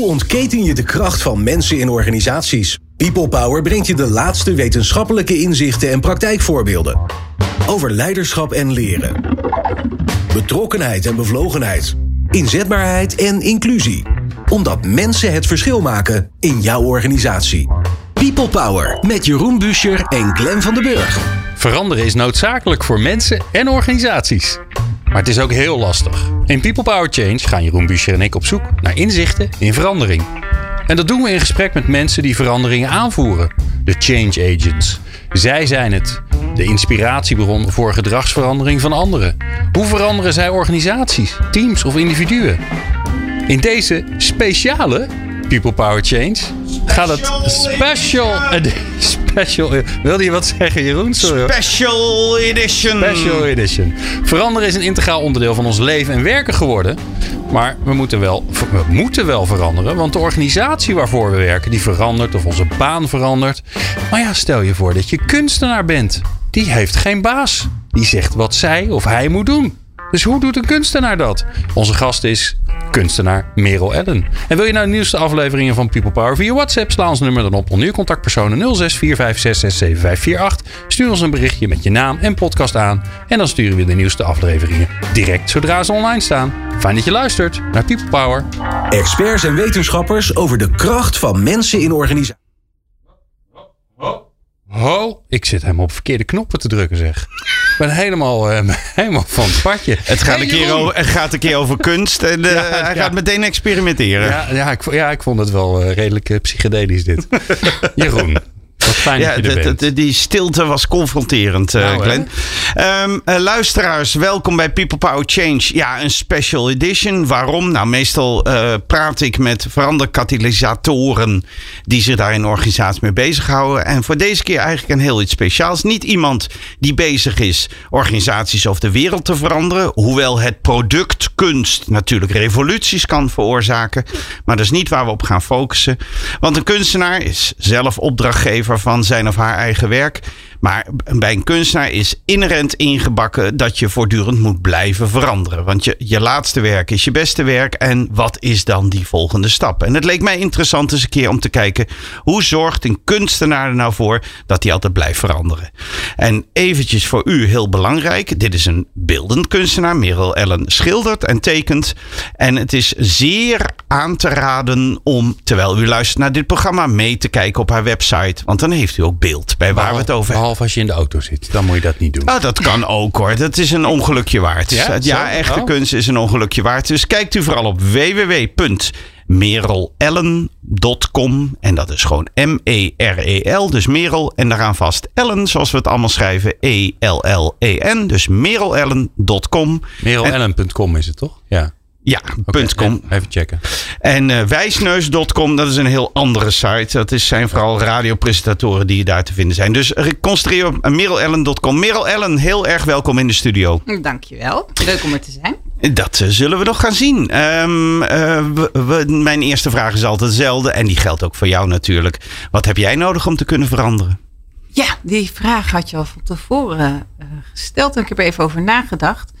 Hoe ontketen je de kracht van mensen in organisaties? People Power brengt je de laatste wetenschappelijke inzichten en praktijkvoorbeelden. Over leiderschap en leren. Betrokkenheid en bevlogenheid. Inzetbaarheid en inclusie. Omdat mensen het verschil maken in jouw organisatie. People Power met Jeroen Buscher en Glenn van den Burg. Veranderen is noodzakelijk voor mensen en organisaties. Maar het is ook heel lastig. In People Power Change gaan Jeroen Buscher en ik op zoek naar inzichten in verandering. En dat doen we in gesprek met mensen die veranderingen aanvoeren. De change agents. Zij zijn het. De inspiratiebron voor gedragsverandering van anderen. Hoe veranderen zij organisaties, teams of individuen? In deze speciale People Power Change gaat het special. Special. Wilde je wat zeggen, Jeroen? Sorry. Special edition. Special edition. Veranderen is een integraal onderdeel van ons leven en werken geworden. Maar we moeten, wel, we moeten wel veranderen, want de organisatie waarvoor we werken, die verandert of onze baan verandert. Maar ja, stel je voor dat je kunstenaar bent. Die heeft geen baas. Die zegt wat zij of hij moet doen. Dus hoe doet een kunstenaar dat? Onze gast is kunstenaar Merel Ellen. En wil je nou de nieuwste afleveringen van People Power via WhatsApp? Sla ons nummer dan op onder contactpersonen 0645667548. Stuur ons een berichtje met je naam en podcast aan. En dan sturen we de nieuwste afleveringen direct zodra ze online staan. Fijn dat je luistert naar People Power. Experts en wetenschappers over de kracht van mensen in organisaties. Ho, ik zit helemaal op verkeerde knoppen te drukken, zeg. Ik ben helemaal, uh, helemaal van het padje. Het gaat, een, keer over, het gaat een keer over kunst en uh, ja, hij ja. gaat meteen experimenteren. Ja, ja, ik, ja, ik vond het wel uh, redelijk psychedelisch dit. Jeroen, wat fijn ja, dat je er bent. De, die stilte was confronterend, uh, nou, Glenn. Um, uh, luisteraars, welkom bij People Power Change. Ja, een special edition. Waarom? Nou, meestal uh, praat ik met veranderkatalysatoren die zich daar in organisaties mee bezighouden. En voor deze keer eigenlijk een heel iets speciaals. Niet iemand die bezig is organisaties of de wereld te veranderen. Hoewel het product kunst natuurlijk revoluties kan veroorzaken. Maar dat is niet waar we op gaan focussen. Want een kunstenaar is zelf opdrachtgever van zijn of haar eigen werk. Maar bij een kunstenaar is inherent ingebakken dat je voortdurend moet blijven veranderen. Want je, je laatste werk is je beste werk. En wat is dan die volgende stap? En het leek mij interessant eens een keer om te kijken hoe zorgt een kunstenaar er nou voor dat hij altijd blijft veranderen. En eventjes voor u heel belangrijk. Dit is een beeldend kunstenaar. Merel Ellen schildert en tekent. En het is zeer aan te raden om, terwijl u luistert naar dit programma, mee te kijken op haar website. Want dan heeft u ook beeld bij waar we het over hebben als je in de auto zit. Dan moet je dat niet doen. Oh, dat kan ook hoor. Dat is een ongelukje waard. Ja, ja echte oh. kunst is een ongelukje waard. Dus kijkt u vooral op www.merelellen.com. En dat is gewoon M-E-R-E-L. Dus Merel en daaraan vast Ellen, zoals we het allemaal schrijven. E-L-L-E-N. Dus merelellen.com. Merelellen.com is het toch? Ja. Ja, okay, .com. Even checken. En uh, wijsneus.com, dat is een heel andere site. Dat is, zijn vooral radiopresentatoren die daar te vinden zijn. Dus concentreer op merelellen.com. Merel Ellen, heel erg welkom in de studio. Dankjewel. Leuk om er te zijn. Dat uh, zullen we nog gaan zien. Um, uh, we, we, mijn eerste vraag is altijd dezelfde. En die geldt ook voor jou natuurlijk. Wat heb jij nodig om te kunnen veranderen? Ja, die vraag had je al van tevoren gesteld. En ik heb er even over nagedacht.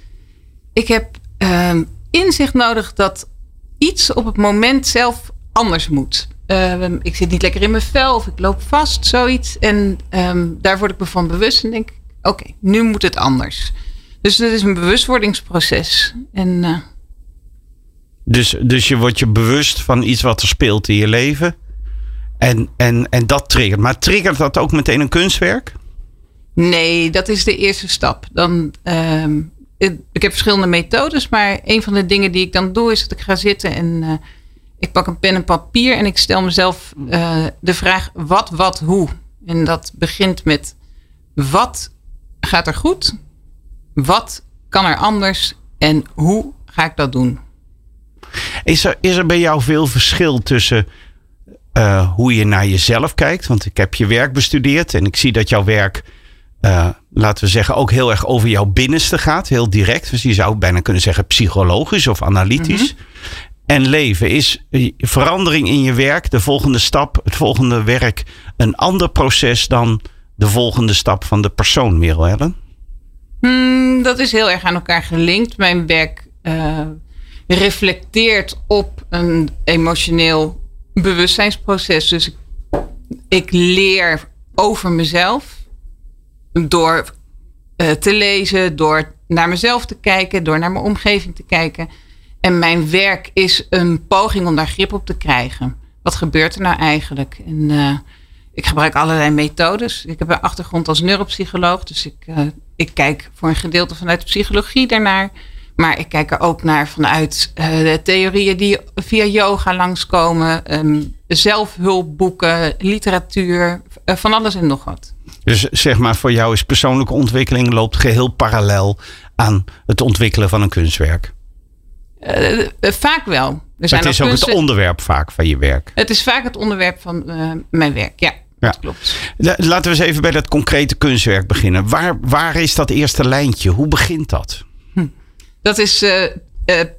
Ik heb... Um, inzicht nodig dat iets op het moment zelf anders moet. Uh, ik zit niet lekker in mijn vel of ik loop vast, zoiets. En um, daar word ik me van bewust en denk: oké, okay, nu moet het anders. Dus het is een bewustwordingsproces. En, uh, dus, dus je wordt je bewust van iets wat er speelt in je leven. En, en, en dat triggert. Maar triggert dat ook meteen een kunstwerk? Nee, dat is de eerste stap. Dan, um, ik heb verschillende methodes, maar een van de dingen die ik dan doe is dat ik ga zitten en uh, ik pak een pen en papier en ik stel mezelf uh, de vraag wat, wat, hoe. En dat begint met wat gaat er goed? Wat kan er anders? En hoe ga ik dat doen? Is er, is er bij jou veel verschil tussen uh, hoe je naar jezelf kijkt? Want ik heb je werk bestudeerd en ik zie dat jouw werk uh, laten we zeggen, ook heel erg over jouw binnenste gaat. Heel direct. Dus je zou bijna kunnen zeggen psychologisch of analytisch. Mm -hmm. En leven is verandering in je werk, de volgende stap, het volgende werk, een ander proces dan de volgende stap van de persoon, Merel Ellen? Hmm, dat is heel erg aan elkaar gelinkt. Mijn werk uh, reflecteert op een emotioneel bewustzijnsproces. Dus ik, ik leer over mezelf door uh, te lezen, door naar mezelf te kijken, door naar mijn omgeving te kijken. En mijn werk is een poging om daar grip op te krijgen. Wat gebeurt er nou eigenlijk? En uh, ik gebruik allerlei methodes. Ik heb een achtergrond als neuropsycholoog, dus ik, uh, ik kijk voor een gedeelte vanuit de psychologie daarnaar. Maar ik kijk er ook naar vanuit theorieën die via yoga langskomen, um, zelfhulpboeken, literatuur, van alles en nog wat. Dus zeg maar, voor jou is persoonlijke ontwikkeling loopt geheel parallel aan het ontwikkelen van een kunstwerk. Uh, vaak wel. Er zijn het is ook kunst... het onderwerp vaak van je werk. Het is vaak het onderwerp van uh, mijn werk, ja. Ja. klopt. Laten we eens even bij dat concrete kunstwerk beginnen. Waar, waar is dat eerste lijntje? Hoe begint dat? Hm. Dat is uh,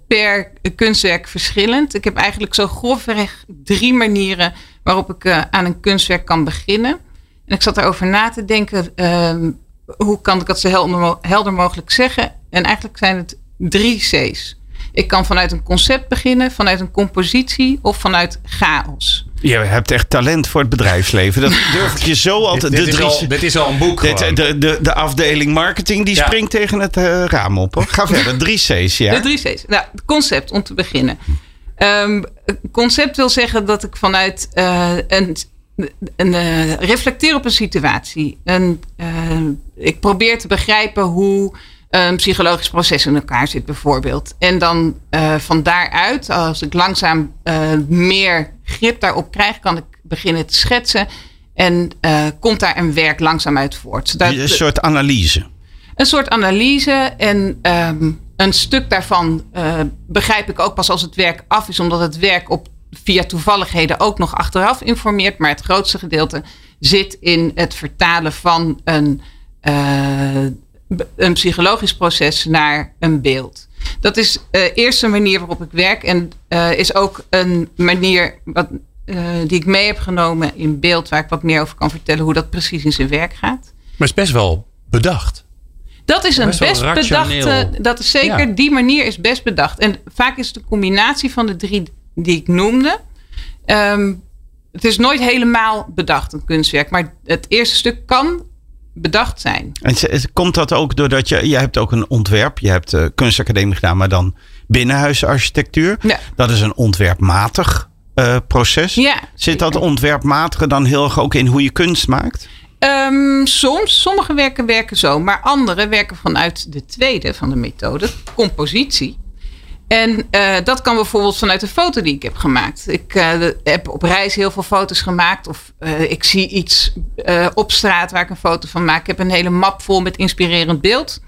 per kunstwerk verschillend. Ik heb eigenlijk zo grofweg drie manieren waarop ik aan een kunstwerk kan beginnen. En ik zat erover na te denken, ehm, hoe kan ik dat zo helder mogelijk zeggen? En eigenlijk zijn het drie C's. Ik kan vanuit een concept beginnen, vanuit een compositie of vanuit chaos. Je hebt echt talent voor het bedrijfsleven. Dat durf ik je zo altijd. dit, dit, is al, dit is al een boek. Dit, de, de, de afdeling marketing die springt tegen het uh, raam op. Hoor. Ga verder. Drie C's, ja. De drie C's. Nou, het concept om te beginnen. Um, concept wil zeggen dat ik vanuit uh, een een, uh, reflecteer op een situatie. En, uh, ik probeer te begrijpen hoe een psychologisch proces in elkaar zit, bijvoorbeeld. En dan van daaruit, als ik langzaam meer grip daarop krijg, kan ik beginnen te schetsen. En komt daar een werk langzaam uit voort. een soort analyse. Een soort analyse. En um, een stuk daarvan begrijp ik ook pas als het werk af is, omdat het werk op via toevalligheden ook nog achteraf informeert. Maar het grootste gedeelte zit in het vertalen van een, uh, een psychologisch proces naar een beeld. Dat is de uh, eerste manier waarop ik werk. En is ook een manier wat, die ik mee heb genomen in beeld, waar ik wat meer over kan vertellen hoe dat precies in zijn werk gaat. Maar is best wel bedacht. Dat is een best, best bedachte. Dat is zeker, die manier is best bedacht. En vaak is het de combinatie van de drie die ik noemde. Ehm, het is nooit helemaal bedacht, een kunstwerk. Maar het eerste stuk kan bedacht zijn. En komt dat ook doordat je... Je hebt ook een ontwerp. Je hebt uh, kunstacademie gedaan, maar dan binnenhuisarchitectuur. Ja. Dat is een ontwerpmatig uh, proces. Ja, Zit dat ontwerpmatige dan heel erg ook in hoe je kunst maakt? Um, soms. Sommige werken werken zo. Maar andere werken vanuit de tweede van de methode. Compositie. En uh, dat kan bijvoorbeeld vanuit de foto die ik heb gemaakt. Ik uh, heb op reis heel veel foto's gemaakt. Of uh, ik zie iets op straat waar ik een foto van maak. Ik heb een hele map vol met inspirerend beeld.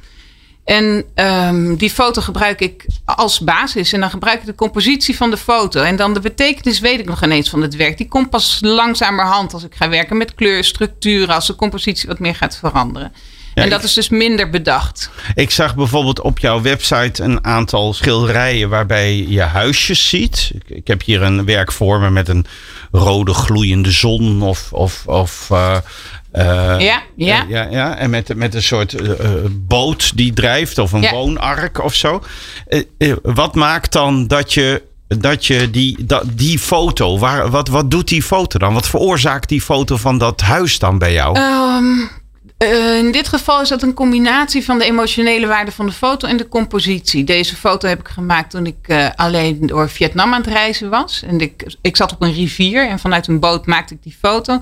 En um, die foto gebruik ik als basis. En dan gebruik ik de compositie van de foto. En dan de betekenis weet ik nog ineens van het werk. Die komt pas langzamerhand als ik ga werken met kleur, structuren. Als de compositie wat meer gaat veranderen en dat is dus minder bedacht. Ik zag bijvoorbeeld op jouw website een aantal schilderijen waarbij je huisjes ziet. Ik, ik heb hier een werk voor me met een rode gloeiende zon of. of, of uh, uh, ja, ja. Uh, ja, ja. En met, met een soort boot die drijft of een ja. woonark of zo. wat maakt dan dat je dat je die, dat, die foto, waar, wat, wat doet die foto dan? Wat veroorzaakt die foto van dat huis dan bij jou? Um, uh, in dit geval is dat een combinatie van de emotionele waarde van de foto en de compositie. Deze foto heb ik gemaakt toen ik uh, alleen door Vietnam aan het reizen was. En ik, ik zat op een rivier en vanuit een boot maakte ik die foto.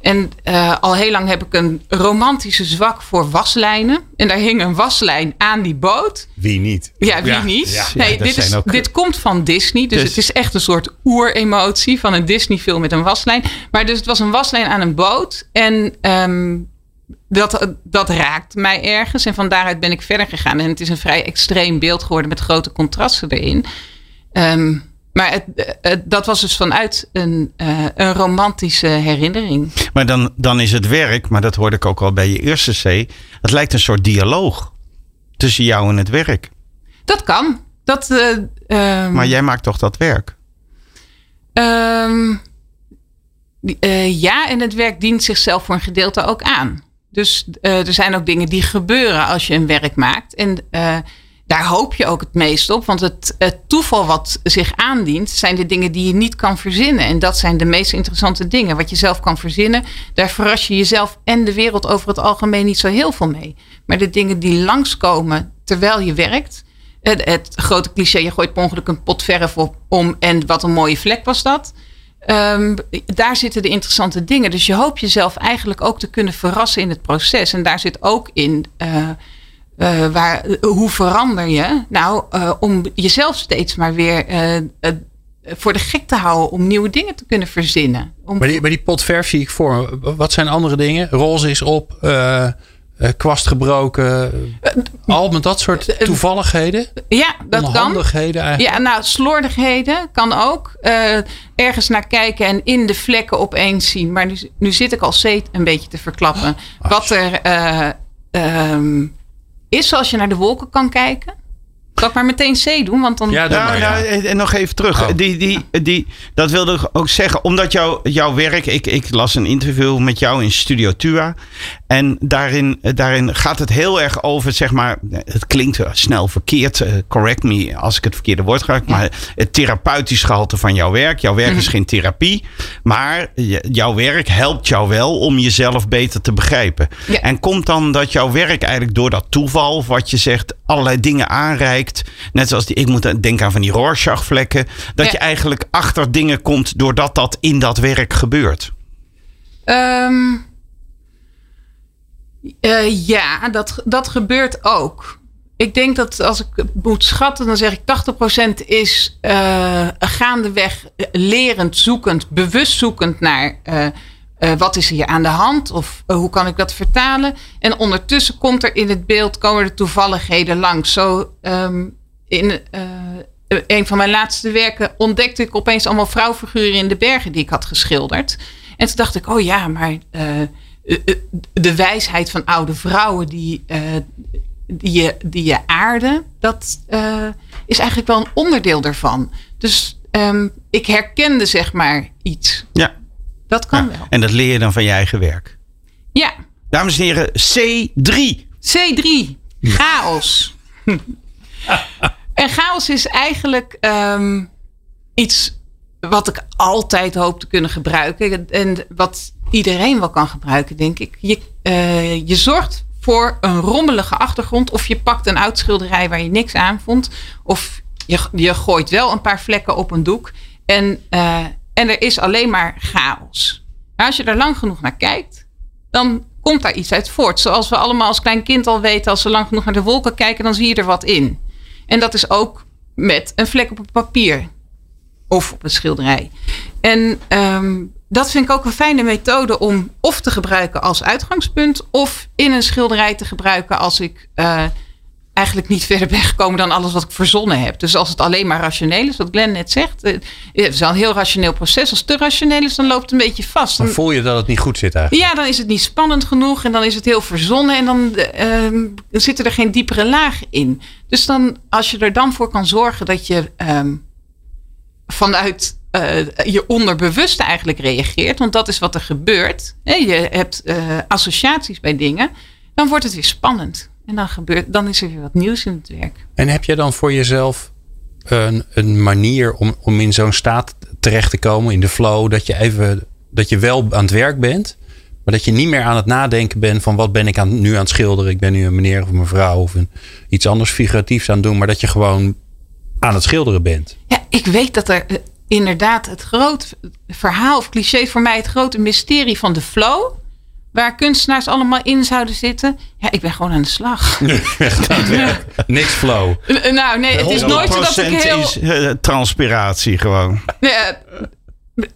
En uh, al heel lang heb ik een romantische zwak voor waslijnen. En daar hing een waslijn aan die boot. Wie niet? Ja, wie niet? Ja. Nee, dit, is, ook... dit komt van Disney. Dus, dus, het is echt een soort oeremotie van een Disney-film met een waslijn. Maar dus het was een waslijn aan een boot. En um, dat, dat raakt mij ergens. En van daaruit ben ik verder gegaan. En het is een vrij extreem beeld geworden met grote contrasten erin. Um, maar het, het, dat was dus vanuit een, uh, een romantische herinnering. Maar dan, dan is het werk, maar dat hoorde ik ook al bij je eerste C. Het lijkt een soort dialoog tussen jou en het werk. Dat kan. Dat, uh, um, maar jij maakt toch dat werk? Um, uh, ja, en het werk dient zichzelf voor een gedeelte ook aan. Dus uh, er zijn ook dingen die gebeuren als je een werk maakt. En uh, daar hoop je ook het meest op. Want het, het, toeval wat zich aandient, zijn de dingen die je niet kan verzinnen. En dat zijn de meest interessante dingen. Wat je zelf kan verzinnen, daar verras je jezelf en de wereld over het algemeen niet zo heel veel mee. Maar de dingen die langskomen terwijl je werkt. Het, het grote cliché, je gooit per ongeluk een pot verf op om en wat een mooie vlek was dat. Um, daar zitten de interessante dingen. Dus je hoopt jezelf eigenlijk ook te kunnen verrassen in het proces. En daar zit ook in. Uh, uh, waar, hoe verander je? Nou, uh, om jezelf steeds maar weer voor de gek te houden om nieuwe dingen te kunnen verzinnen. Om... Maar, die, maar die pot verf zie ik voor Wat zijn andere dingen? Roze is op, uh, kwast gebroken. al met dat soort toevalligheden. Ja, dat kan. eigenlijk. Ja, nou, slordigheden kan ook. Uh, ergens naar kijken en in de vlekken opeens zien. Maar nu, nu zit ik al steeds een beetje te verklappen. Oh, wat er um, is als je naar de wolken kan kijken. Zal ik maar meteen C doen? Want dan... Ja, nou, nou, en nog even terug. Oh. Die, die, die, dat wilde ik ook zeggen. Omdat jou, jouw werk... Ik, ik las een interview met jou in Studio Tua. En daarin, daarin gaat het heel erg over, zeg maar... Het klinkt snel verkeerd. Uh, correct me als ik het verkeerde woord ga. Maar het therapeutisch gehalte van jouw werk. Jouw werk is mhm. geen therapie. Maar jouw werk helpt jou wel om jezelf beter te begrijpen. En komt dan dat jouw werk eigenlijk door dat toeval... wat je zegt, allerlei dingen aanreikt Net zoals die, ik moet denken aan van die Rorschach-vlekken. Dat je eigenlijk achter dingen komt doordat dat in dat werk gebeurt. Um, uh, ja, dat, dat gebeurt ook. Ik denk dat als ik moet schatten, dan zeg ik 80% is uh, gaandeweg lerend, zoekend, bewust zoekend naar uh, uh, wat is hier aan de hand of uh, hoe kan ik dat vertalen? En ondertussen komt er in het beeld, komen er toevalligheden langs. Zo um, in uh, een van mijn laatste werken ontdekte ik opeens allemaal vrouwfiguren in de bergen die ik had geschilderd. En toen dacht ik, oh ja, maar de wijsheid van oude vrouwen die, die, je, die je aarde, dat is eigenlijk wel een onderdeel daarvan. Dus um, ik herkende zeg maar iets. Ja. Dat kan wel. En dat leer je dan van je eigen werk. Ja. Dames en heren, C3. C3. Chaos. en chaos is eigenlijk um, iets wat ik altijd hoop te kunnen gebruiken. En wat iedereen wel kan gebruiken, denk ik. Je, uh, je zorgt voor een rommelige achtergrond. Of je pakt een oud schilderij waar je niks aan vond. Of je, je gooit wel een paar vlekken op een doek. En uh, en er is alleen maar chaos. Maar als je er lang genoeg naar kijkt, dan komt daar iets uit voort. Zoals we allemaal als klein kind al weten, als we lang genoeg naar de wolken kijken, dan zie je er wat in. En dat is ook met een vlek op het papier of op een schilderij. En um, dat vind ik ook een fijne methode om of te gebruiken als uitgangspunt, of in een schilderij te gebruiken als ik uh, eigenlijk niet verder ben gekomen dan alles wat ik verzonnen heb. Dus als het alleen maar rationeel is, wat Glenn net zegt. Eh, het is wel een heel rationeel proces. Als het te rationeel is, dan loopt het een beetje vast. Dan, voel je dat het niet goed zit eigenlijk. Ja, dan is het niet spannend genoeg. En dan is het heel verzonnen. En dan uh, zitten er geen diepere lagen in. Dus dan, als je er dan voor kan zorgen dat je um, vanuit uh, je onderbewuste eigenlijk reageert. Want dat is wat er gebeurt. Je hebt uh, associaties bij dingen. Dan wordt het weer spannend. En dan, gebeurt, dan is er weer wat nieuws in het werk. En heb je dan voor jezelf een, een manier om, om in zo'n staat terecht te komen, in de flow, dat je even dat je wel aan het werk bent, maar dat je niet meer aan het nadenken bent van wat ben ik aan, nu aan het schilderen. Ik ben nu een meneer of een mevrouw of een, iets anders figuratiefs aan het doen, maar dat je gewoon aan het schilderen bent. Ja, ik weet dat er eh, inderdaad het groot verhaal of cliché voor mij, het grote mysterie van de flow waar kunstenaars allemaal in zouden zitten. Ja, ik ben gewoon aan de slag. Niks flow. Nou, nee, het is nooit zo dat ik heel... is uh, transpiratie gewoon. Nee,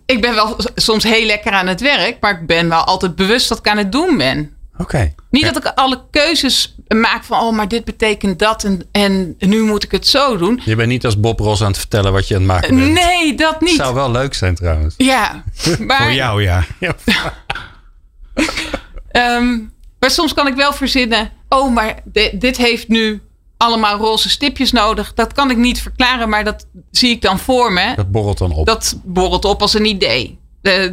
ik ben wel soms heel lekker aan het werk, maar ik ben wel altijd bewust dat ik aan het doen ben. Oké. Niet dat ik alle keuzes maak van, oh, maar dit betekent dat en, en nu moet ik het zo doen. Je bent niet als Bob Ross aan het vertellen wat je aan het maken bent. Nee, dat niet. Zou wel leuk zijn trouwens. Ja. Maar... Voor jou, ja. um, maar soms kan ik wel verzinnen. Oh, maar dit heeft nu allemaal roze stipjes nodig. Dat kan ik niet verklaren, maar dat zie ik dan voor me. Dat borrelt dan op. Dat borrelt op als een idee. Uh,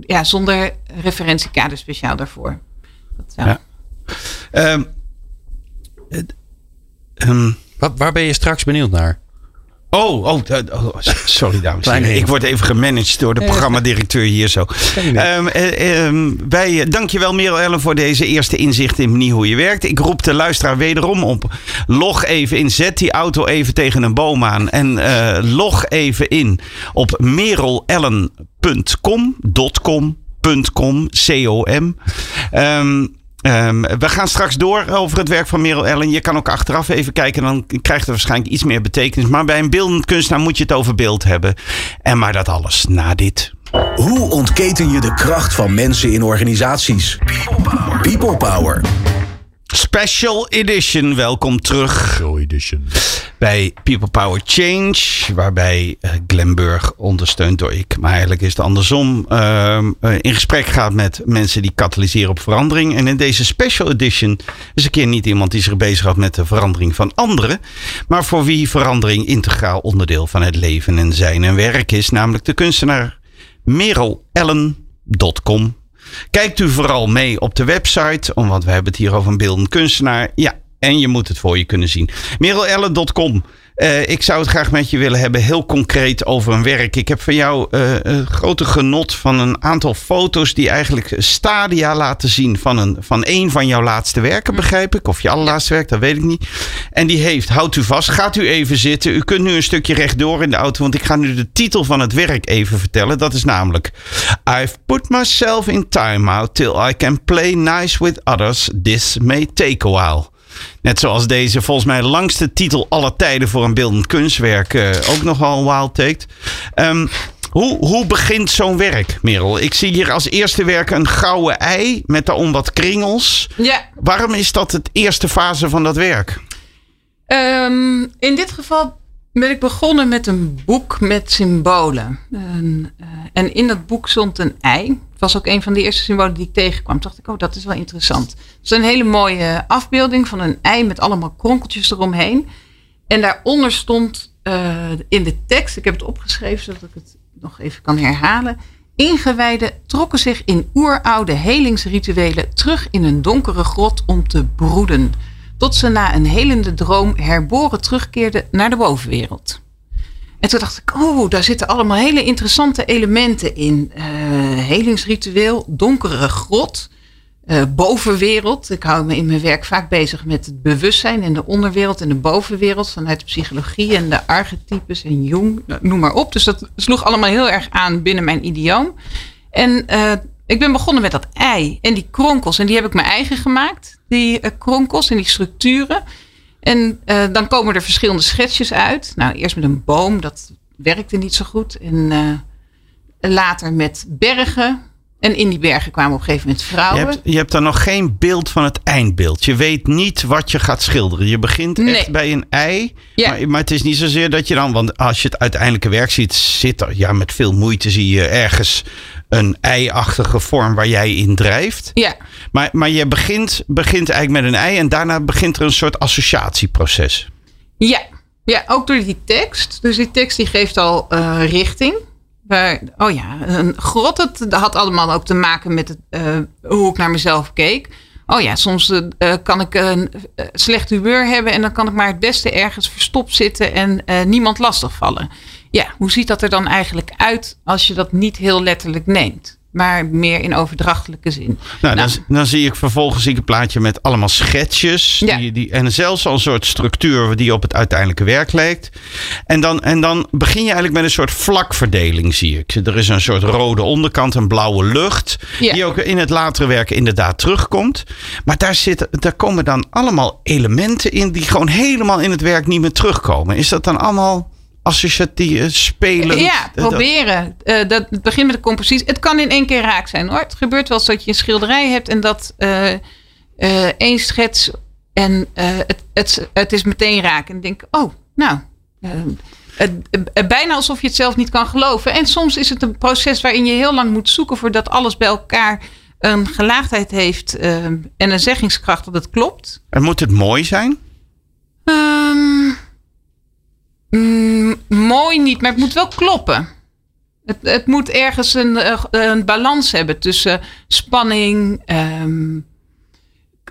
ja, zonder referentiekader speciaal daarvoor. Dat, ja. ja. Um, um, Waar, waar ben je straks benieuwd naar? Oh, oh, oh, sorry dames en heren. Ik word even gemanaged door de programmadirecteur hier zo. Um, um, wij, dankjewel Merel Ellen voor deze eerste inzicht in manier hoe je werkt. Ik roep de luisteraar wederom op. Log even in, zet die auto even tegen een boom aan. En uh, log even in op merelellen.com, .com, .com, C-O-M. Um, Um, we gaan straks door over het werk van Merel Ellen. Je kan ook achteraf even kijken, dan krijgt het waarschijnlijk iets meer betekenis. Maar bij een beeldend kunstenaar moet je het over beeld hebben. En maar dat alles na dit. Hoe ontketen je de kracht van mensen in organisaties? People Power. Special Edition. Welkom terug. Special Edition. Bij People Power Change, waarbij uh, Glenburg, ondersteund door ik, maar eigenlijk is het andersom, uh, in gesprek gaat met mensen die katalyseren op verandering. En in deze Special Edition is een keer niet iemand die zich bezighoudt met de verandering van anderen, maar voor wie verandering integraal onderdeel van het leven en zijn en werk is, namelijk de kunstenaar merelellen.com. Kijkt u vooral mee op de website, want we hebben het hier over een beeldend kunstenaar. Ja, en je moet het voor je kunnen zien. Merelellen.com uh, ik zou het graag met je willen hebben, heel concreet over een werk. Ik heb van jou uh, grote genot van een aantal foto's die eigenlijk stadia laten zien van een, van een van jouw laatste werken, begrijp ik. Of je allerlaatste werk, dat weet ik niet. En die heeft, houdt u vast, gaat u even zitten. U kunt nu een stukje rechtdoor in de auto, want ik ga nu de titel van het werk even vertellen. Dat is namelijk I've put myself in timeout till I can play nice with others. This may take a while. Net zoals deze volgens mij langste titel aller tijden voor een beeldend kunstwerk uh, ook nogal wild taked. Um, hoe, hoe begint zo'n werk, Merel? Ik zie hier als eerste werk een gouden ei met daarom wat kringels. Ja. Waarom is dat het eerste fase van dat werk? Um, in dit geval ben ik begonnen met een boek met symbolen. En, uh, en in dat boek stond een ei. Het was ook een van de eerste symbolen die ik tegenkwam. Toen dacht ik, oh, dat is wel interessant. Het is een hele mooie afbeelding van een ei met allemaal kronkeltjes eromheen. En daaronder stond uh, in de tekst, ik heb het opgeschreven zodat ik het nog even kan herhalen. Ingewijden trokken zich in oeroude helingsrituelen terug in een donkere grot om te broeden tot ze na een helende droom herboren terugkeerde naar de bovenwereld. En toen dacht ik, oh, daar zitten allemaal hele interessante elementen in. Uh, helingsritueel, donkere grot, uh, bovenwereld. Ik hou me in mijn werk vaak bezig met het bewustzijn en de onderwereld en de bovenwereld vanuit de psychologie en de archetypes en Jung, noem maar op. Dus dat sloeg allemaal heel erg aan binnen mijn idioom. En uh, ik ben begonnen met dat ei en die kronkels. En die heb ik mijn eigen gemaakt. Die uh, kronkels en die structuren. En uh, dan komen er verschillende schetsjes uit. Nou, eerst met een boom. Dat werkte niet zo goed. En uh, later met bergen. En in die bergen kwamen op een gegeven moment vrouwen. Je hebt, je hebt dan nog geen beeld van het eindbeeld. Je weet niet wat je gaat schilderen. Je begint nee. echt bij een ei. Ja. Maar, maar, het is niet zozeer dat je dan... Want als je het uiteindelijke werk ziet, zit er... Ja, met veel moeite zie je ergens een ei-achtige vorm waar jij in drijft. Ja. Maar, maar je begint, begint eigenlijk met een ei en daarna begint er een soort associatieproces. Ja, ja ook door die tekst. Dus die tekst die geeft al uh, richting. Oh ja, een grot, dat had allemaal ook te maken met het, uh, hoe ik naar mezelf keek. Oh ja, soms uh, kan ik een slecht humeur hebben en dan kan ik maar het beste ergens verstopt zitten en niemand lastigvallen ja, hoe ziet dat er dan eigenlijk uit als je dat niet heel letterlijk neemt? Maar meer in overdrachtelijke zin. Nou, nou. Dan, dan, zie ik vervolgens een plaatje met allemaal schetsjes. Ja. Die, die, en zelfs al een soort structuur die op het uiteindelijke werk lijkt. En dan, en dan begin je eigenlijk met een soort vlakverdeling, zie ik. Er is een soort rode onderkant, een blauwe lucht. Ja. Die ook in het latere werk inderdaad terugkomt. Maar daar, zitten, daar komen dan allemaal elementen in die gewoon helemaal in het werk niet meer terugkomen. Is dat dan allemaal associatief spelen. Ja, proberen. Uh, dat, het begint met de compositie. Het kan in één keer raak zijn hoor. Het gebeurt wel eens dat je een schilderij hebt en dat uh, uh, één schets en het, het, het is meteen raak. En denk, oh, nou. Het, bijna alsof je het zelf niet kan geloven. En soms is het een proces waarin je heel lang moet zoeken voordat alles bij elkaar een gelaagdheid heeft en een zeggingskracht dat het klopt. En moet het mooi zijn? Um, Mm, mooi niet, maar het moet wel kloppen. Het, het moet ergens een, eh, een balans hebben tussen spanning. Um,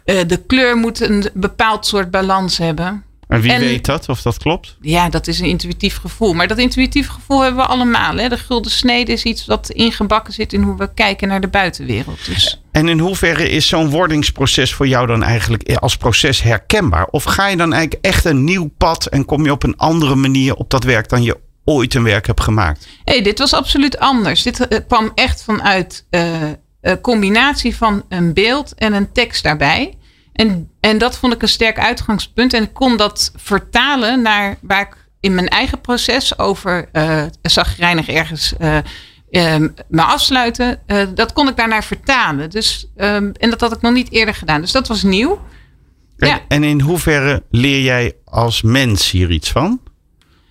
de kleur moet een bepaald soort balans hebben. En wie weet dat, of dat klopt? Ja, dat is een intuïtief gevoel. Maar dat intuïtief gevoel hebben we allemaal. Hè? De gulden snede is iets wat ingebakken zit in hoe we kijken naar de buitenwereld. Dus. En in hoeverre is zo'n wordingsproces voor jou dan eigenlijk als proces herkenbaar? Of ga je dan eigenlijk echt een nieuw pad en kom je op een andere manier op dat werk dan je ooit een werk hebt gemaakt? Nee, dit was absoluut anders. Dit eh, kwam echt vanuit uh, een combinatie van een beeld en een tekst daarbij. En, en dat vond ik een sterk uitgangspunt. En ik kon dat vertalen naar waar ik in mijn eigen proces over uh, zagrijnig ergens uh, me afsluiten. Uh, dat kon ik daarnaar vertalen. Dus, um, en dat had ik nog niet eerder gedaan. Dus dat was nieuw. En, ja. en in hoeverre leer jij als mens hier iets van?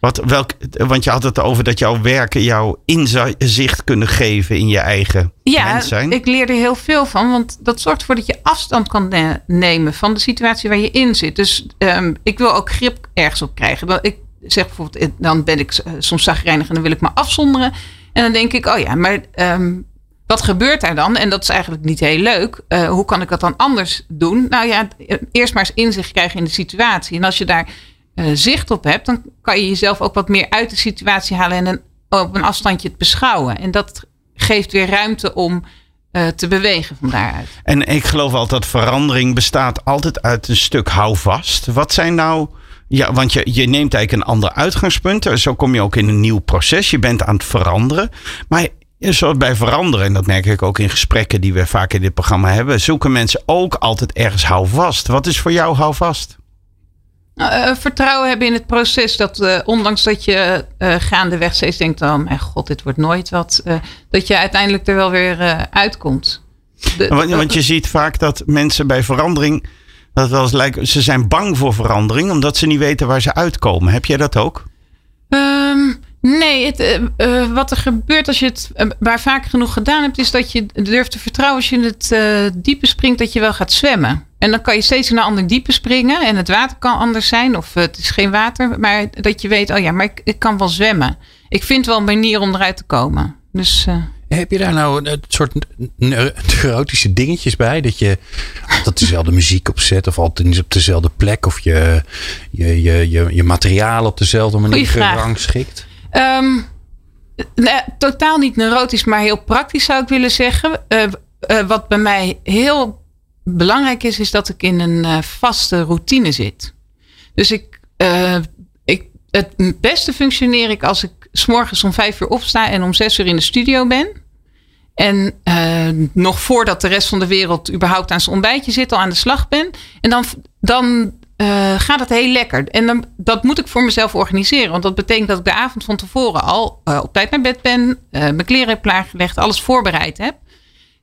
Wat, welk, want je had het over dat jouw werken jouw inzicht kunnen geven in je eigen ja, mens zijn. ik leer er heel veel van. Want dat zorgt ervoor dat je afstand kan nemen van de situatie waar je in zit. Dus um, ik wil ook grip ergens op krijgen. Ik zeg bijvoorbeeld, dan ben ik soms zagrijnig en dan wil ik me afzonderen. En dan denk ik, oh ja, maar um, wat gebeurt daar dan? En dat is eigenlijk niet heel leuk. Uh, hoe kan ik dat dan anders doen? Nou ja, eerst maar eens inzicht krijgen in de situatie. En als je daar uh, zicht op hebt, dan kan je jezelf ook wat meer uit de situatie halen en op een afstandje het beschouwen. En dat geeft weer ruimte om uh, te bewegen van daaruit. En ik geloof altijd dat verandering bestaat altijd uit een stuk houvast. Wat zijn nou. Ja, want je, je neemt eigenlijk een ander uitgangspunt. Zo kom je ook in een nieuw proces. Je bent aan het veranderen. Maar Zoals bij veranderen, en dat merk ik ook in gesprekken die we vaak in dit programma hebben, zoeken mensen ook altijd ergens houvast. Wat is voor jou houvast? Uh, vertrouwen hebben in het proces. Dat uh, ondanks dat je uh, gaandeweg steeds denkt: oh mijn god, dit wordt nooit wat. dat je uiteindelijk er wel weer uitkomt. De, want, want, je ziet vaak dat mensen bij verandering. Dat wel eens lijkt, ze zijn bang voor verandering omdat ze niet weten waar ze uitkomen. Heb jij dat ook? Um, Nee, het, wat er gebeurt als je het maar vaak genoeg gedaan hebt, is dat je durft te vertrouwen als je in het diepe springt, dat je wel gaat zwemmen. En dan kan je steeds naar een ander diepe springen en het water kan anders zijn of het is geen water, maar dat je weet, oh ja, maar ik, ik kan wel zwemmen. Ik vind wel een manier om eruit te komen. Dus. Heb je daar nou een soort neurotische dingetjes bij? Dat je altijd dezelfde muziek opzet of altijd op dezelfde plek of je, je, je, je, je materiaal op dezelfde manier gerangschikt? Um, nee, totaal niet neurotisch, maar heel praktisch zou ik willen zeggen. Uh, uh, wat bij mij heel belangrijk is, is dat ik in een uh, vaste routine zit. Dus ik, ik, het beste functioneer ik als ik s'morgens om vijf uur opsta en om zes uur in de studio ben. En nog voordat de rest van de wereld überhaupt aan zijn ontbijtje zit, al aan de slag ben. En dan, dan gaat het heel lekker. En dan, dat moet ik voor mezelf organiseren. Want dat betekent dat ik de avond van tevoren al op tijd naar bed ben. Mijn kleren heb klaargelegd. Alles voorbereid heb.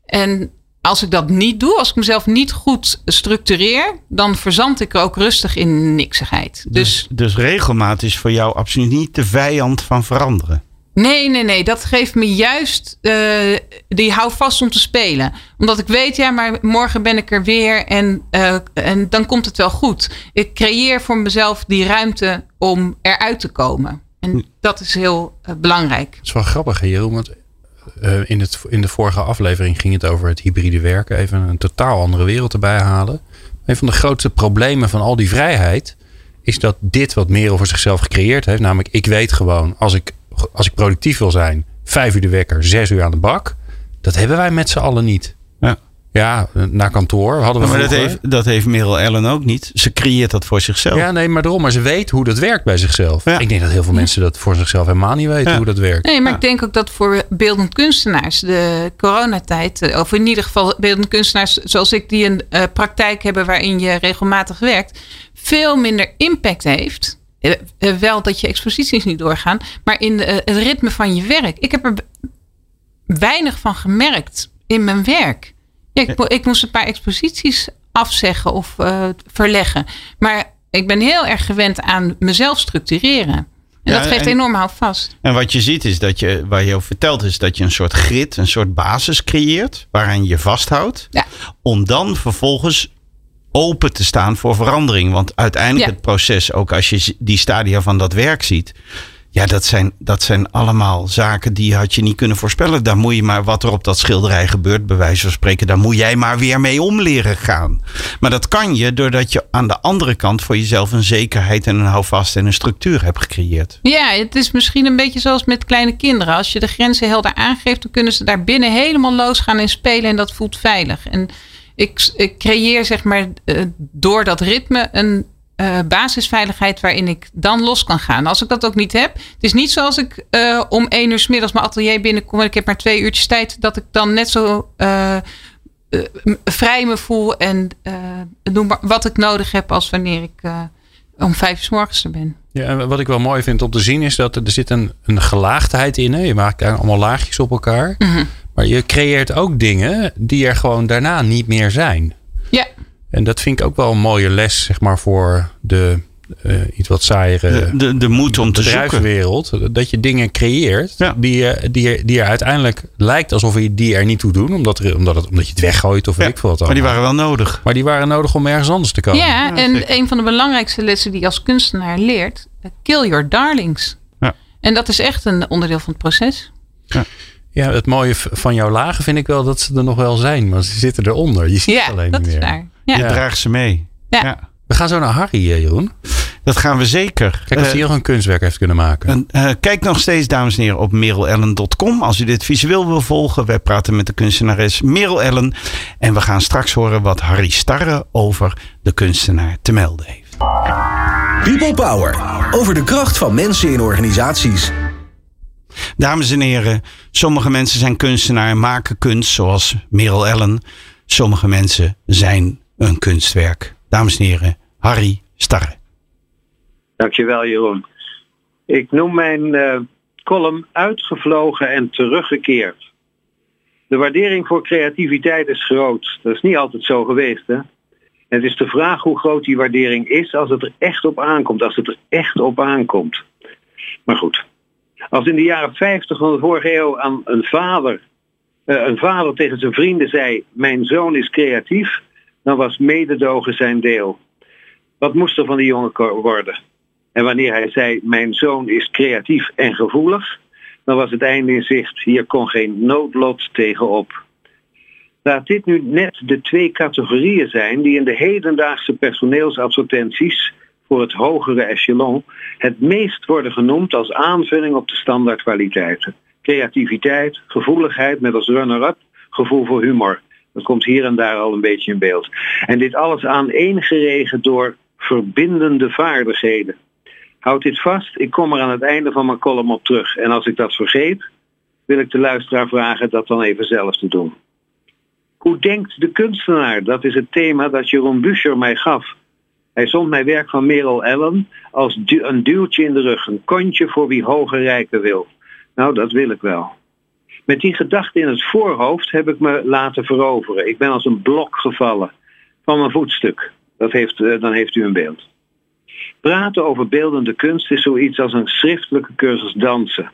En als ik dat niet doe, als ik mezelf niet goed structureer, dan verzand ik ook rustig in niksigheid. Dus, dus, dus regelmaat is voor jou absoluut niet de vijand van veranderen. Nee, nee, nee. Dat geeft me juist uh, die hou vast om te spelen. Omdat ik weet, ja, maar morgen ben ik er weer en, uh, en dan komt het wel goed. Ik creëer voor mezelf die ruimte om eruit te komen. En hm. dat is heel uh, belangrijk. Het is wel grappig, Jeroen. Want in, het, in de vorige aflevering ging het over het hybride werken. Even een totaal andere wereld erbij halen. Een van de grootste problemen van al die vrijheid is dat dit wat meer over zichzelf gecreëerd heeft. Namelijk, ik weet gewoon, als ik als ik productief wil zijn, vijf uur de wekker, zes uur aan de bak. Dat hebben wij met z'n allen niet. Ja. Ja, naar kantoor hadden we. maar dat heeft, dat heeft Merel Ellen ook niet. Ze creëert dat voor zichzelf. Ja, nee, maar daarom. Maar ze weet hoe dat werkt bij zichzelf. Ik denk dat heel veel mensen dat voor zichzelf helemaal niet weten hoe dat werkt. Nee, maar ik denk ook dat voor beeldend kunstenaars de coronatijd, eh, of in ieder geval beeldend kunstenaars zoals ik, die een uh, praktijk hebben waarin je regelmatig werkt, veel minder impact heeft eh, eh, wel dat je exposities niet doorgaan, maar in de, het ritme van je werk. Ik heb er weinig van gemerkt in mijn werk. Ja, ik, ik moest een paar exposities afzeggen of uh, verleggen. Maar ik ben heel erg gewend aan mezelf structureren. En dat geeft en, enorm houvast. En wat je ziet is dat je, waar je over vertelt, is dat je een soort grid, een soort basis creëert. Waaraan je vasthoudt. Ja. Om dan vervolgens open te staan voor verandering. Want uiteindelijk het proces, ook als je die stadia van dat werk ziet. Ja, dat zijn, dat zijn allemaal zaken die had je niet kunnen voorspellen. Daar moet je maar wat er op dat schilderij gebeurt, bij wijze van spreken, daar moet jij maar weer mee om leren gaan. Maar dat kan je doordat je aan de andere kant voor jezelf een zekerheid en een houvast en een structuur hebt gecreëerd. Ja, het is misschien een beetje zoals met kleine kinderen. Als je de grenzen helder aangeeft, dan kunnen ze daar binnen helemaal losgaan en spelen en dat voelt veilig. En ik, creëer zeg maar uh, door dat ritme een uh, basisveiligheid waarin ik dan los kan gaan. Als ik dat ook niet heb. Het is niet zoals ik uh, om één uur s middags mijn atelier binnenkom en ik heb maar twee uurtjes tijd. Dat ik dan net zo uh, vrij me voel en doe maar wat ik nodig heb als wanneer ik om vijf uur s morgens er ben. Ja, en wat ik wel mooi vind om te zien is dat er, er zit een, een gelaagdheid in. Hè? Je maakt daar allemaal laagjes op elkaar. Mm -hmm. Maar je creëert ook dingen die er gewoon daarna niet meer zijn. Ja. En dat vind ik ook wel een mooie les, zeg maar, voor de uh, iets wat saaiere de, de, de moed om te bedrijfswereld. Dat je dingen creëert ja. die, die, die er uiteindelijk lijkt alsof je die er niet toe doen. Omdat, er, omdat, het, omdat je het weggooit of ja, weet ik veel wat. Maar die waren wel nodig. Maar die waren nodig om ergens anders te komen. Ja, ja en zeker. een van de belangrijkste lessen die je als kunstenaar leert. Kill your darlings. Ja. En dat is echt een onderdeel van het proces. Ja. Ja, het mooie van jouw lagen vind ik wel dat ze er nog wel zijn. Maar ze zitten eronder. Je ziet ja, het alleen dat niet meer. Is waar. Ja. Je draagt ze mee. Ja. ja. We gaan zo naar Harry, eh, Jeroen. Dat gaan we zeker. Kijk of hij uh, nog een kunstwerk heeft kunnen maken. Uh, kijk nog steeds, dames en heren, op merelellen.com. Als u dit visueel wil volgen. Wij praten met de kunstenares Merel Ellen. En we gaan straks horen wat Harry Starre over de kunstenaar te melden heeft. People Power. Over de kracht van mensen in organisaties. Dames en heren, sommige mensen zijn kunstenaar en maken kunst, zoals Merel Ellen. Sommige mensen zijn een kunstwerk. Dames en heren, Harry Starre. Dankjewel, Jeroen. Ik noem mijn uh, column uitgevlogen en teruggekeerd. De waardering voor creativiteit is groot. Dat is niet altijd zo geweest, hè? Het is de vraag hoe groot die waardering is als het er echt op aankomt, als het er echt op aankomt. Maar goed, als in de jaren 50 van de vorige eeuw aan een vader, uh, een vader tegen zijn vrienden zei: Mijn zoon is creatief, dan was mededogen zijn deel. Wat moest er van die jongen worden? En wanneer hij zei: Mijn zoon is creatief en gevoelig, dan was het einde in zicht. Hier kon geen noodlot tegenop. Laat dit nu net de twee categorieën zijn die in de hedendaagse personeelsadvertenties voor het hogere echelon het meest worden genoemd als aanvulling op de standaardkwaliteiten. Creativiteit, gevoeligheid met als runner-up gevoel voor humor. Dat komt hier en daar al een beetje in beeld. En dit alles aaneengeregen door verbindende vaardigheden. Houd dit vast, ik kom er aan het einde van mijn column op terug. En als ik dat vergeet, wil ik de luisteraar vragen dat dan even zelf te doen. Hoe denkt de kunstenaar? Dat is het thema dat Jeroen Buscher mij gaf. Hij zond mijn werk van Merel Ellen als een duwtje in de rug, een kontje voor wie hoger rijken wil. Nou, dat wil ik wel. Met die gedachte in het voorhoofd heb ik me laten veroveren. Ik ben als een blok gevallen van mijn voetstuk. Dat heeft, uh, dan heeft u een beeld. Praten over beeldende kunst is zoiets als een schriftelijke cursus dansen.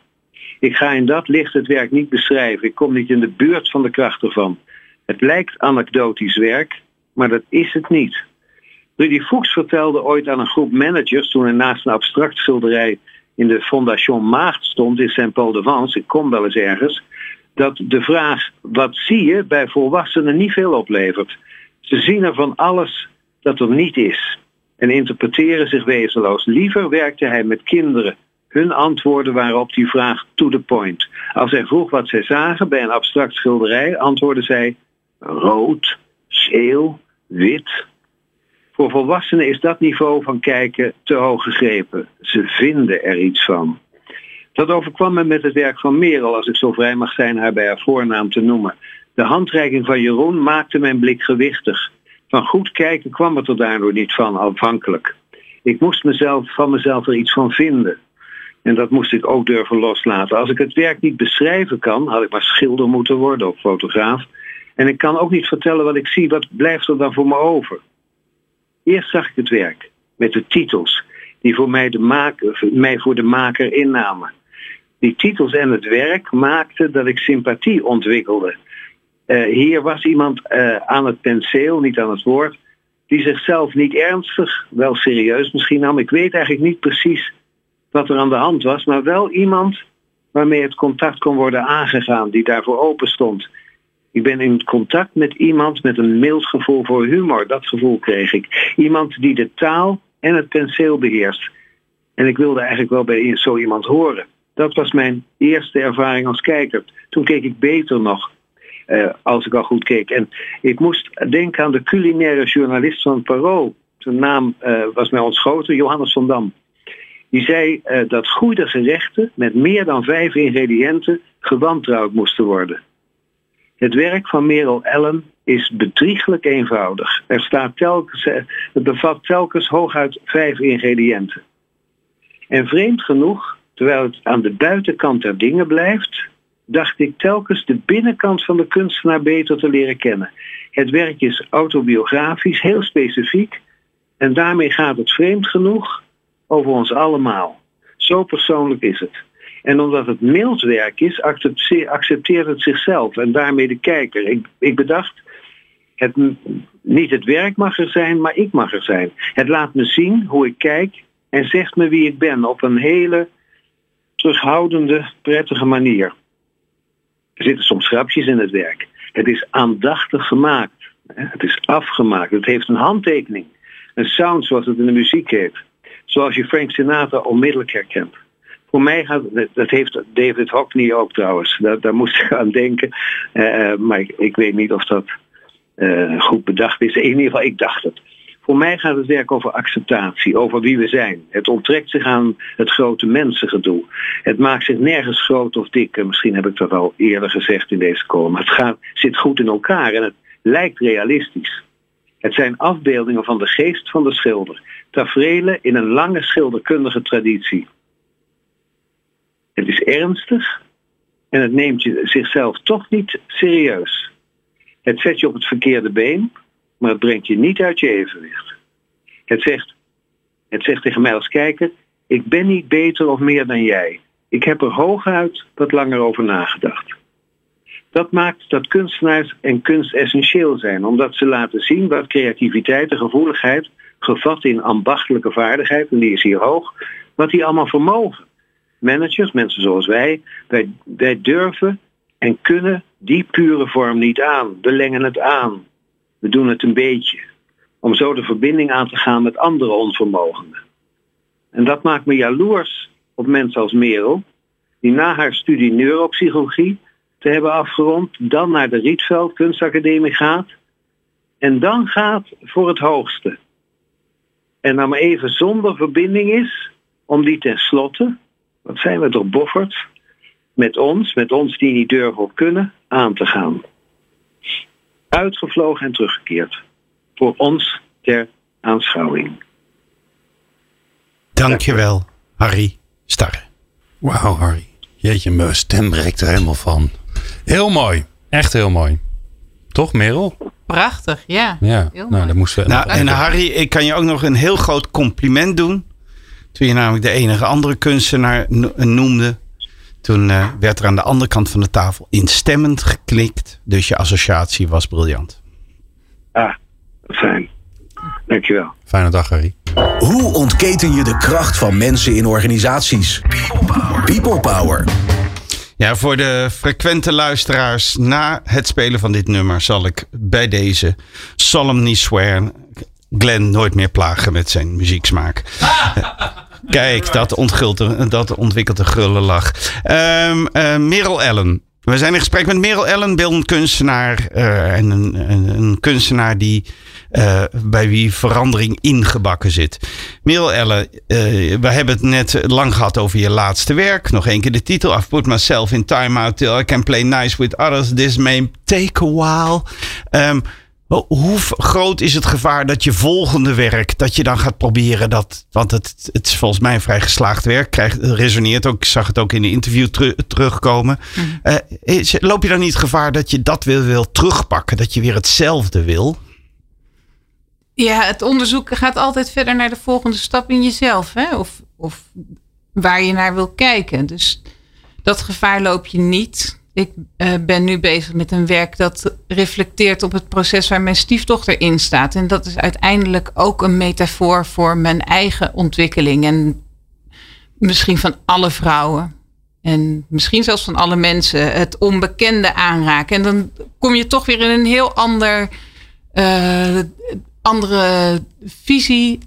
Ik ga in dat licht het werk niet beschrijven. Ik kom niet in de buurt van de kracht ervan. Het lijkt anekdotisch werk, maar dat is het niet. Rudy Fuchs vertelde ooit aan een groep managers toen hij naast een abstract schilderij in de Fondation Maagd stond in Saint-Paul-de-Vence, ik kom wel eens ergens, dat de vraag wat zie je bij volwassenen niet veel oplevert. Ze zien er van alles dat er niet is en interpreteren zich wezenloos. Liever werkte hij met kinderen. Hun antwoorden waren op die vraag to the point. Als hij vroeg wat zij zagen bij een abstract schilderij, antwoordden zij rood, geel, wit, voor volwassenen is dat niveau van kijken te hoog gegrepen. Ze vinden er iets van. Dat overkwam me met het werk van Merel, als ik zo vrij mag zijn haar bij haar voornaam te noemen. De handreiking van Jeroen maakte mijn blik gewichtig. Van goed kijken kwam het er daardoor niet van, afhankelijk. Ik moest mezelf, van mezelf er iets van vinden. En dat moest ik ook durven loslaten. Als ik het werk niet beschrijven kan, had ik maar schilder moeten worden of fotograaf. En ik kan ook niet vertellen wat ik zie, wat blijft er dan voor me over? Eerst zag ik het werk met de titels die voor mij, de maker, mij voor de maker innamen. Die titels en het werk maakten dat ik sympathie ontwikkelde. Uh, hier was iemand uh, aan het penseel, niet aan het woord, die zichzelf niet ernstig, wel serieus misschien nam. Ik weet eigenlijk niet precies wat er aan de hand was, maar wel iemand waarmee het contact kon worden aangegaan, die daarvoor open stond. Ik ben in contact met iemand met een mild gevoel voor humor. Dat gevoel kreeg ik. Iemand die de taal en het penseel beheerst. En ik wilde eigenlijk wel bij zo iemand horen. Dat was mijn eerste ervaring als kijker. Toen keek ik beter nog. Uh, als ik al goed keek. En ik moest denken aan de culinaire journalist van Parool. Zijn naam uh, was mij ontschoten, Johannes van Dam. Die zei uh, dat goede gerechten met meer dan vijf ingrediënten gewantrouwd moesten worden. Het werk van Merel Ellen is bedrieglijk eenvoudig. Er staat telkens, het bevat telkens hooguit vijf ingrediënten. En vreemd genoeg, terwijl het aan de buitenkant der dingen blijft, dacht ik telkens de binnenkant van de kunstenaar beter te leren kennen. Het werk is autobiografisch, heel specifiek, en daarmee gaat het vreemd genoeg over ons allemaal. Zo persoonlijk is het. En omdat het mild werk is, accepteert het zichzelf en daarmee de kijker. Ik, ik bedacht, het, niet het werk mag er zijn, maar ik mag er zijn. Het laat me zien hoe ik kijk en zegt me wie ik ben op een hele terughoudende, prettige manier. Er zitten soms grapjes in het werk. Het is aandachtig gemaakt. Het is afgemaakt. Het heeft een handtekening. Een sound zoals het in de muziek heet. Zoals je Frank Sinatra onmiddellijk herkent. Voor mij gaat dat heeft David Hockney ook trouwens. Daar, daar moest ik aan denken. Uh, maar ik, weet niet of dat uh, goed bedacht is. In ieder geval, ik dacht het. Voor mij gaat het werk over acceptatie, over wie we zijn. Het onttrekt zich aan het grote mensengedoe. Het maakt zich nergens groot of dik. Misschien heb ik dat al eerder gezegd in deze column. Het gaat, zit goed in elkaar en het lijkt realistisch. Het zijn afbeeldingen van de geest van de schilder. Taferelen in een lange schilderkundige traditie. Het is ernstig en het neemt je zichzelf toch niet serieus. Het zet je op het verkeerde been, maar het brengt je niet uit je evenwicht. Het zegt, het zegt tegen mij als kijker, ik ben niet beter of meer dan jij. Ik heb er hooguit wat langer over nagedacht. Dat maakt dat kunstenaars en kunst essentieel zijn, omdat ze laten zien wat creativiteit en gevoeligheid, gevat in ambachtelijke vaardigheid, en die is hier hoog, wat die allemaal vermogen managers, mensen zoals wij, wij, durven en kunnen die pure vorm niet aan. We lengen het aan. We doen het een beetje. Om zo de verbinding aan te gaan met andere onvermogenden. En dat maakt me jaloers op mensen als Merel, die na haar studie neuropsychologie te hebben afgerond, dan naar de Rietveld Kunstacademie gaat en dan gaat voor het hoogste. En dan maar even zonder verbinding is om die tenslotte wat zijn we toch bofferd met ons, met ons die niet durven of kunnen, aan te gaan. Uitgevlogen en teruggekeerd. Voor ons ter aanschouwing. Dankjewel, Harry Starre. Wauw, Harry. Jeetje, mijn stem breekt er helemaal van. Heel mooi. Echt heel mooi. Toch, Merel? Prachtig, ja. Ja, heel nou, dat moesten we. Nou, en Harry, ik kan je ook nog een heel groot compliment doen. Toen je namelijk de enige andere kunstenaar noemde. Toen uh, werd er aan de andere kant van de tafel instemmend geklikt. Dus je associatie was briljant. Ah, fijn. Dankjewel. Fijne dag, Harry. Hoe ontketen je de kracht van mensen in organisaties? People Power. People Power. Ja, voor de frequente luisteraars, na het spelen van dit nummer zal ik bij deze solemnly swear Glenn nooit meer plagen met zijn muzieksmaak. Kijk, dat, onthult, dat ontwikkelt een gulle lach. Um, Merel Ellen. We zijn in gesprek met Merel Ellen, beeldend kunstenaar. Uh, en een, een, kunstenaar die, uh, bij wie verandering ingebakken zit. Merel Ellen, we hebben het net lang gehad over je laatste werk. Nog één keer de titel. I've put myself in time out till I can play nice with others. This may take a while. Um, hoe groot is het gevaar dat je volgende werk, dat je dan gaat proberen dat, want het, het is volgens mij een vrij geslaagd werk, krijgt, resoneert ook, ik zag het ook in de interview terugkomen. Mm. loop je dan niet het gevaar dat je dat wil, wil terugpakken, dat je weer hetzelfde wil? Ja, het onderzoek gaat altijd verder naar de volgende stap in jezelf, hè? Of, of waar je naar wil kijken. Dus dat gevaar loop je niet. Ik uh, ben nu bezig met een werk dat reflecteert op het proces waar mijn stiefdochter in staat. En dat is uiteindelijk ook een metafoor voor mijn eigen ontwikkeling. En misschien van alle vrouwen. En misschien zelfs van alle mensen het onbekende aanraken. En dan kom je toch weer in een heel ander, uh, andere visie,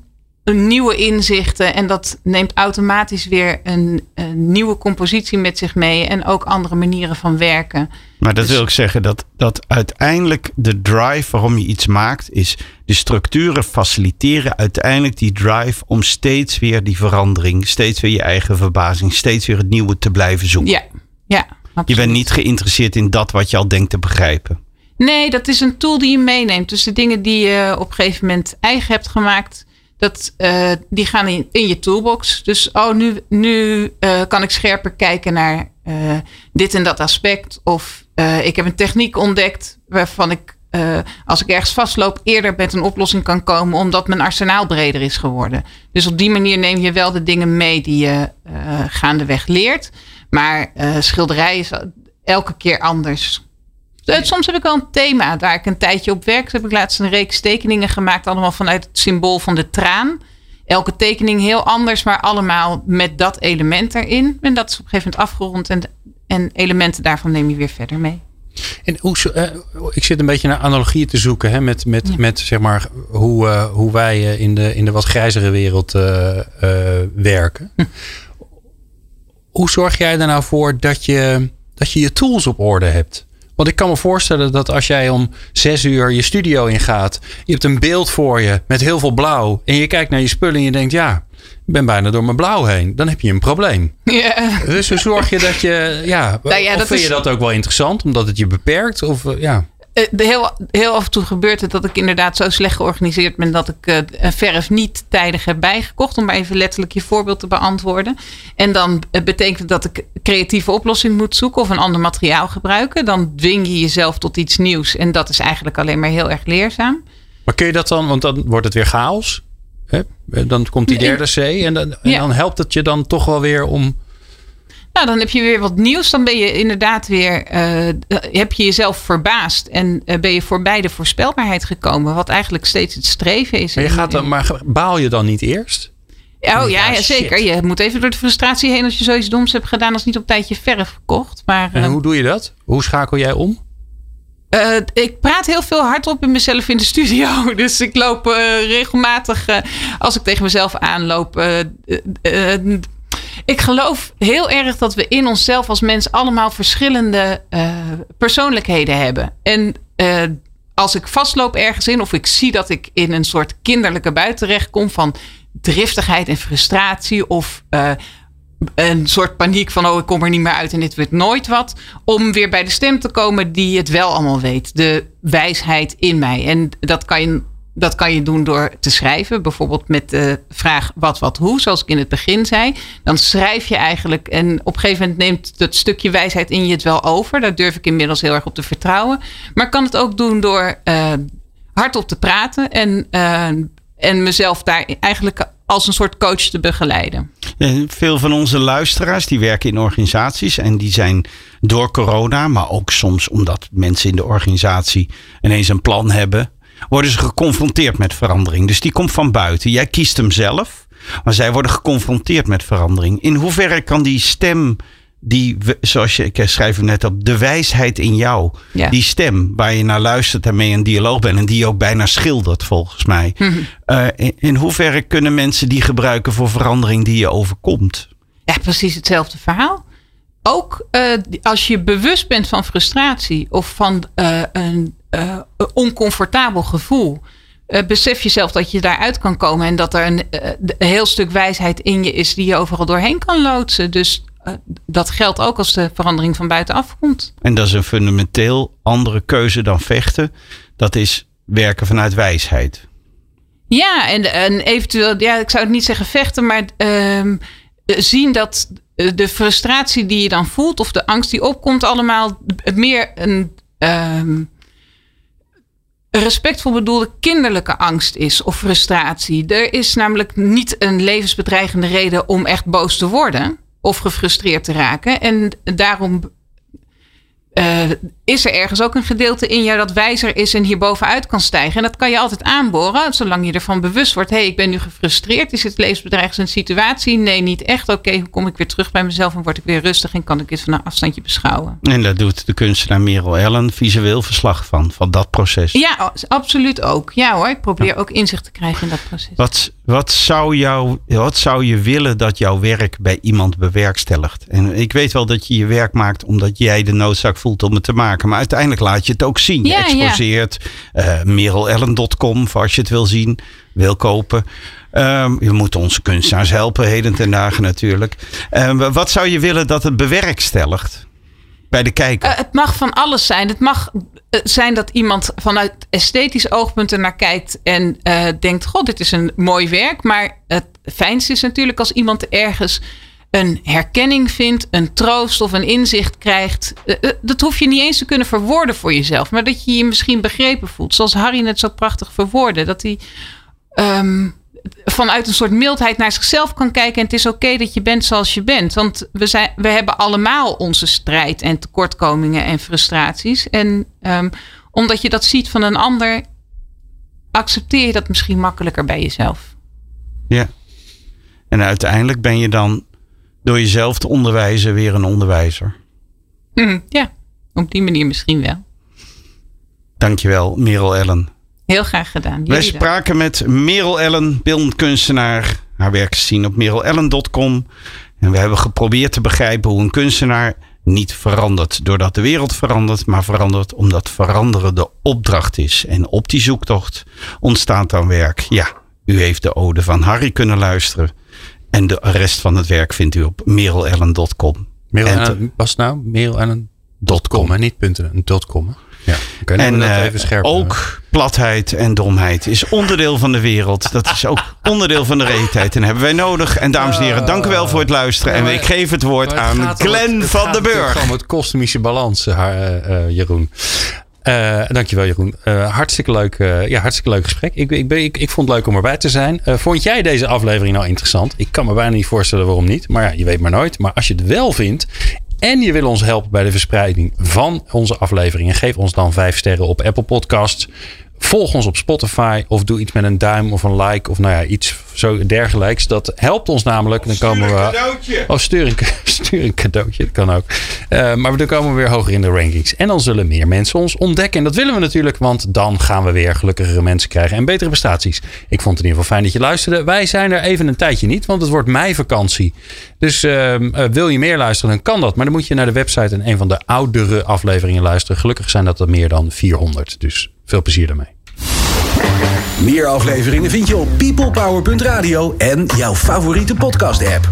nieuwe inzichten. En dat neemt automatisch weer een, een, nieuwe compositie met zich mee. En ook andere manieren van werken. Maar dat dus- wil ik zeggen dat, dat uiteindelijk de drive waarom je iets maakt, is de structuren faciliteren uiteindelijk die drive om steeds weer die verandering, steeds weer je eigen verbazing, steeds weer het nieuwe te blijven zoeken. Ja, ja. Absoluut. Je bent niet geïnteresseerd in dat wat je al denkt te begrijpen. Nee, dat is een tool die je meeneemt. Dus de dingen die je op een gegeven moment eigen hebt gemaakt, dat, uh, die gaan in, je toolbox. Dus oh, nu, nu uh, kan ik scherper kijken naar uh, dit en dat aspect. Of ik heb een techniek ontdekt waarvan ik, als ik ergens vastloop, eerder met een oplossing kan komen, omdat mijn arsenaal breder is geworden. Dus op die manier neem je wel de dingen mee die je gaandeweg leert. Maar schilderij is elke keer anders. Soms heb ik wel een thema waar ik een tijdje op werk. Heb ik laatst een reeks tekeningen gemaakt, allemaal vanuit het symbool van de traan. Elke tekening heel anders, maar allemaal met dat element erin. En dat is op een gegeven moment afgerond en, en elementen daarvan neem je weer verder mee. En hoe, uh, ik zit een beetje naar analogieën te zoeken hè, met, met, met zeg maar, hoe, uh, hoe wij uh, in, de, in de wat grijzere wereld werken. Hm. Hoe zorg jij er nou voor dat je, dat je je tools op orde hebt? Want ik kan me voorstellen dat als jij om zes uur je studio ingaat, je hebt een beeld voor je met heel veel blauw en je kijkt naar je spullen en je denkt, ja, ik ben bijna door mijn blauw heen. Dan heb je een probleem. Dus hoe zorg je dat je, ja, nou ja of vind je dat ook wel interessant omdat het je beperkt? Of, eh, ja. Eh, heel, heel af en toe gebeurt het dat ik inderdaad zo slecht georganiseerd ben dat ik uh, verf niet tijdig heb bijgekocht. Om maar even letterlijk je voorbeeld te beantwoorden. En dan uh, betekent dat ik creatieve oplossing moet zoeken of een ander materiaal gebruiken. Dan dwing je jezelf tot iets nieuws. En dat is eigenlijk alleen maar heel erg leerzaam. Maar kun je dat dan, want dan wordt het weer chaos. Hè? Dan komt die derde C en dan, en dan helpt het je dan toch wel weer om nou, dan heb je weer wat nieuws. Dan ben je inderdaad weer, uh, heb je jezelf verbaasd en uh, ben je voorbij de voorspelbaarheid gekomen. Wat eigenlijk steeds het streven is. Maar, je gaat dan, maar baal je dan niet eerst? Oh ja, ja, zeker. Je moet even door de frustratie heen als je zoiets doms hebt gedaan als niet op tijdje verf gekocht. Maar, en hoe doe je dat? Hoe schakel jij om? Uh, ik praat heel veel hardop in mezelf in de studio. Dus ik loop uh, regelmatig, als ik tegen mezelf aanloop, ik geloof heel erg dat we in onszelf als mens allemaal verschillende uh, persoonlijkheden hebben. En uh, als ik vastloop ergens in, of ik zie dat ik in een soort kinderlijke buiten terechtkom van driftigheid en frustratie, of uh, een soort paniek van oh ik kom er niet meer uit en dit wordt nooit wat. Om weer bij de stem te komen die het wel allemaal weet. De wijsheid in mij. En dat kan je dat kan je doen door te schrijven. Bijvoorbeeld met de vraag wat, wat, hoe. Zoals ik in het begin zei. Dan schrijf je eigenlijk. En op een gegeven moment neemt dat stukje wijsheid in je het wel over. Daar durf ik inmiddels heel erg op te vertrouwen. Maar ik kan het ook doen door uh, hardop te praten. En, uh, en mezelf daar eigenlijk als een soort coach te begeleiden. Veel van onze luisteraars die werken in organisaties en die zijn door corona, maar ook soms omdat mensen in de organisatie ineens een plan hebben worden ze geconfronteerd met verandering. Dus die komt van buiten. Jij kiest hem zelf, maar zij worden geconfronteerd met verandering. In hoeverre kan die stem, die, zoals je, ik schrijf hem net op, de wijsheid in jou, die stem waar je naar luistert en mee in dialoog bent en die je ook bijna schildert volgens mij. Mhm. Eh, in, in hoeverre kunnen mensen die gebruiken voor verandering die je overkomt? Ja, precies hetzelfde verhaal ook uh, als je bewust bent van frustratie of van uh, een uh, oncomfortabel gevoel. Uh, besef jezelf dat je daaruit kan komen en dat er een, uh, een, heel stuk wijsheid in je is die je overal doorheen kan loodsen. Dus dat geldt ook als de verandering van buitenaf komt. En dat is een fundamenteel andere keuze dan vechten. Dat is werken vanuit wijsheid. Ja, en, en eventueel, ja, ik zou het niet zeggen vechten, maar ehm, zien dat de frustratie die je dan voelt of de angst die opkomt, allemaal meer een. Um, respectvol bedoelde kinderlijke angst is of frustratie. Er is namelijk niet een levensbedreigende reden om echt boos te worden of gefrustreerd te raken. En daarom uh, is er ergens ook een gedeelte in jou dat wijzer is en hier bovenuit kan stijgen. En dat kan je altijd aanboren, zolang je ervan bewust wordt. Hé, hey, ik ben nu gefrustreerd. Is het levensbedreigend een situatie? Nee, niet echt. Oké, hoe kom ik weer terug bij mezelf en word ik weer rustig en kan ik het van een afstandje beschouwen? En daar doet de kunstenaar Merel Ellen visueel verslag van, van dat proces. Ja, absoluut ook. Ja hoor, ik probeer ook inzicht te krijgen in dat proces. Wat, wat, zou jou, wat zou je willen dat jouw werk bij iemand bewerkstelligt? En ik weet wel dat je je werk maakt omdat jij de noodzaak voelt om het te maken. Maar uiteindelijk laat je het ook zien. je exposeert ja. uh, merelellen.com voor als je het wil zien, wil kopen. Um, je moet onze kunstenaars helpen, heden ten dagen natuurlijk. Um, wat zou je willen dat het bewerkstelligt bij de kijker? Uh, het mag van alles zijn. Het mag uh, zijn dat iemand vanuit esthetisch oogpunt er naar kijkt en uh, denkt: God, dit is een mooi werk. Maar het fijnste is natuurlijk als iemand ergens een herkenning vindt, een troost of een inzicht krijgt. Dat hoef je niet eens te kunnen verwoorden voor jezelf, maar dat je je misschien begrepen voelt. Zoals Harry net zo prachtig verwoordde. Dat hij um, vanuit een soort mildheid naar zichzelf kan kijken. En het is oké dat je bent zoals je bent. Want we, zijn, we hebben allemaal onze strijd en tekortkomingen en frustraties. En um, omdat je dat ziet van een ander, accepteer je dat misschien makkelijker bij jezelf. Ja. En uiteindelijk ben je dan door jezelf te onderwijzen weer een onderwijzer. Mm, ja, op die manier misschien wel. Dankjewel, Merel Ellen. Heel graag gedaan. Jullie Wij spraken met Merel Ellen, beeldkunstenaar. Haar werk is zien op merelellen.com. En we hebben geprobeerd te begrijpen hoe een kunstenaar niet verandert doordat de wereld verandert, maar verandert omdat veranderen de opdracht is. En op die zoektocht ontstaat dan werk. Ja, u heeft de ode van Harry kunnen luisteren. En de rest van het werk vindt u op merelellen.com. Merel was het nou? Merelellen.com, niet punten, een .com. Ja, okay, en uh, even scherp ook platheid en domheid is onderdeel van de wereld. Dat is ook onderdeel van de realiteit. En hebben wij nodig. En dames en heren, dank u wel voor het luisteren. En ik geef het woord aan Glenn het, van den Burg. Gewoon het kosmische balans, uh, uh, Jeroen. Uh, dankjewel Jeroen. Uh, hartstikke, leuk, uh, ja, hartstikke leuk gesprek. Ik, ik, ik, vond het leuk om erbij te zijn. vond jij deze aflevering nou interessant? Ik kan me bijna niet voorstellen waarom niet. Maar ja, je weet maar nooit. Maar als je het wel vindt en je wil ons helpen bij de verspreiding van onze afleveringen, geef ons dan 5 sterren op Apple Podcasts. Volg ons op Spotify of doe iets met een duim of een like of nou ja, iets zo dergelijks. Dat helpt ons namelijk. Dan komen stuur een we, cadeautje. Oh, stuur een, stuur een cadeautje. Dat kan ook. Uh, maar dan komen we weer hoger in de rankings. En dan zullen meer mensen ons ontdekken. En dat willen we natuurlijk, want dan gaan we weer gelukkigere mensen krijgen en betere prestaties. Ik vond het in ieder geval fijn dat je luisterde. Wij zijn er even een tijdje niet, want het wordt meivakantie. Dus uh, uh, wil je meer luisteren, dan kan dat. Maar dan moet je naar de website en een van de oudere afleveringen luisteren. Gelukkig zijn dat er meer dan 400. Dus veel plezier daarmee. Meer afleveringen vind je op peoplepower.radio en jouw favoriete podcast app.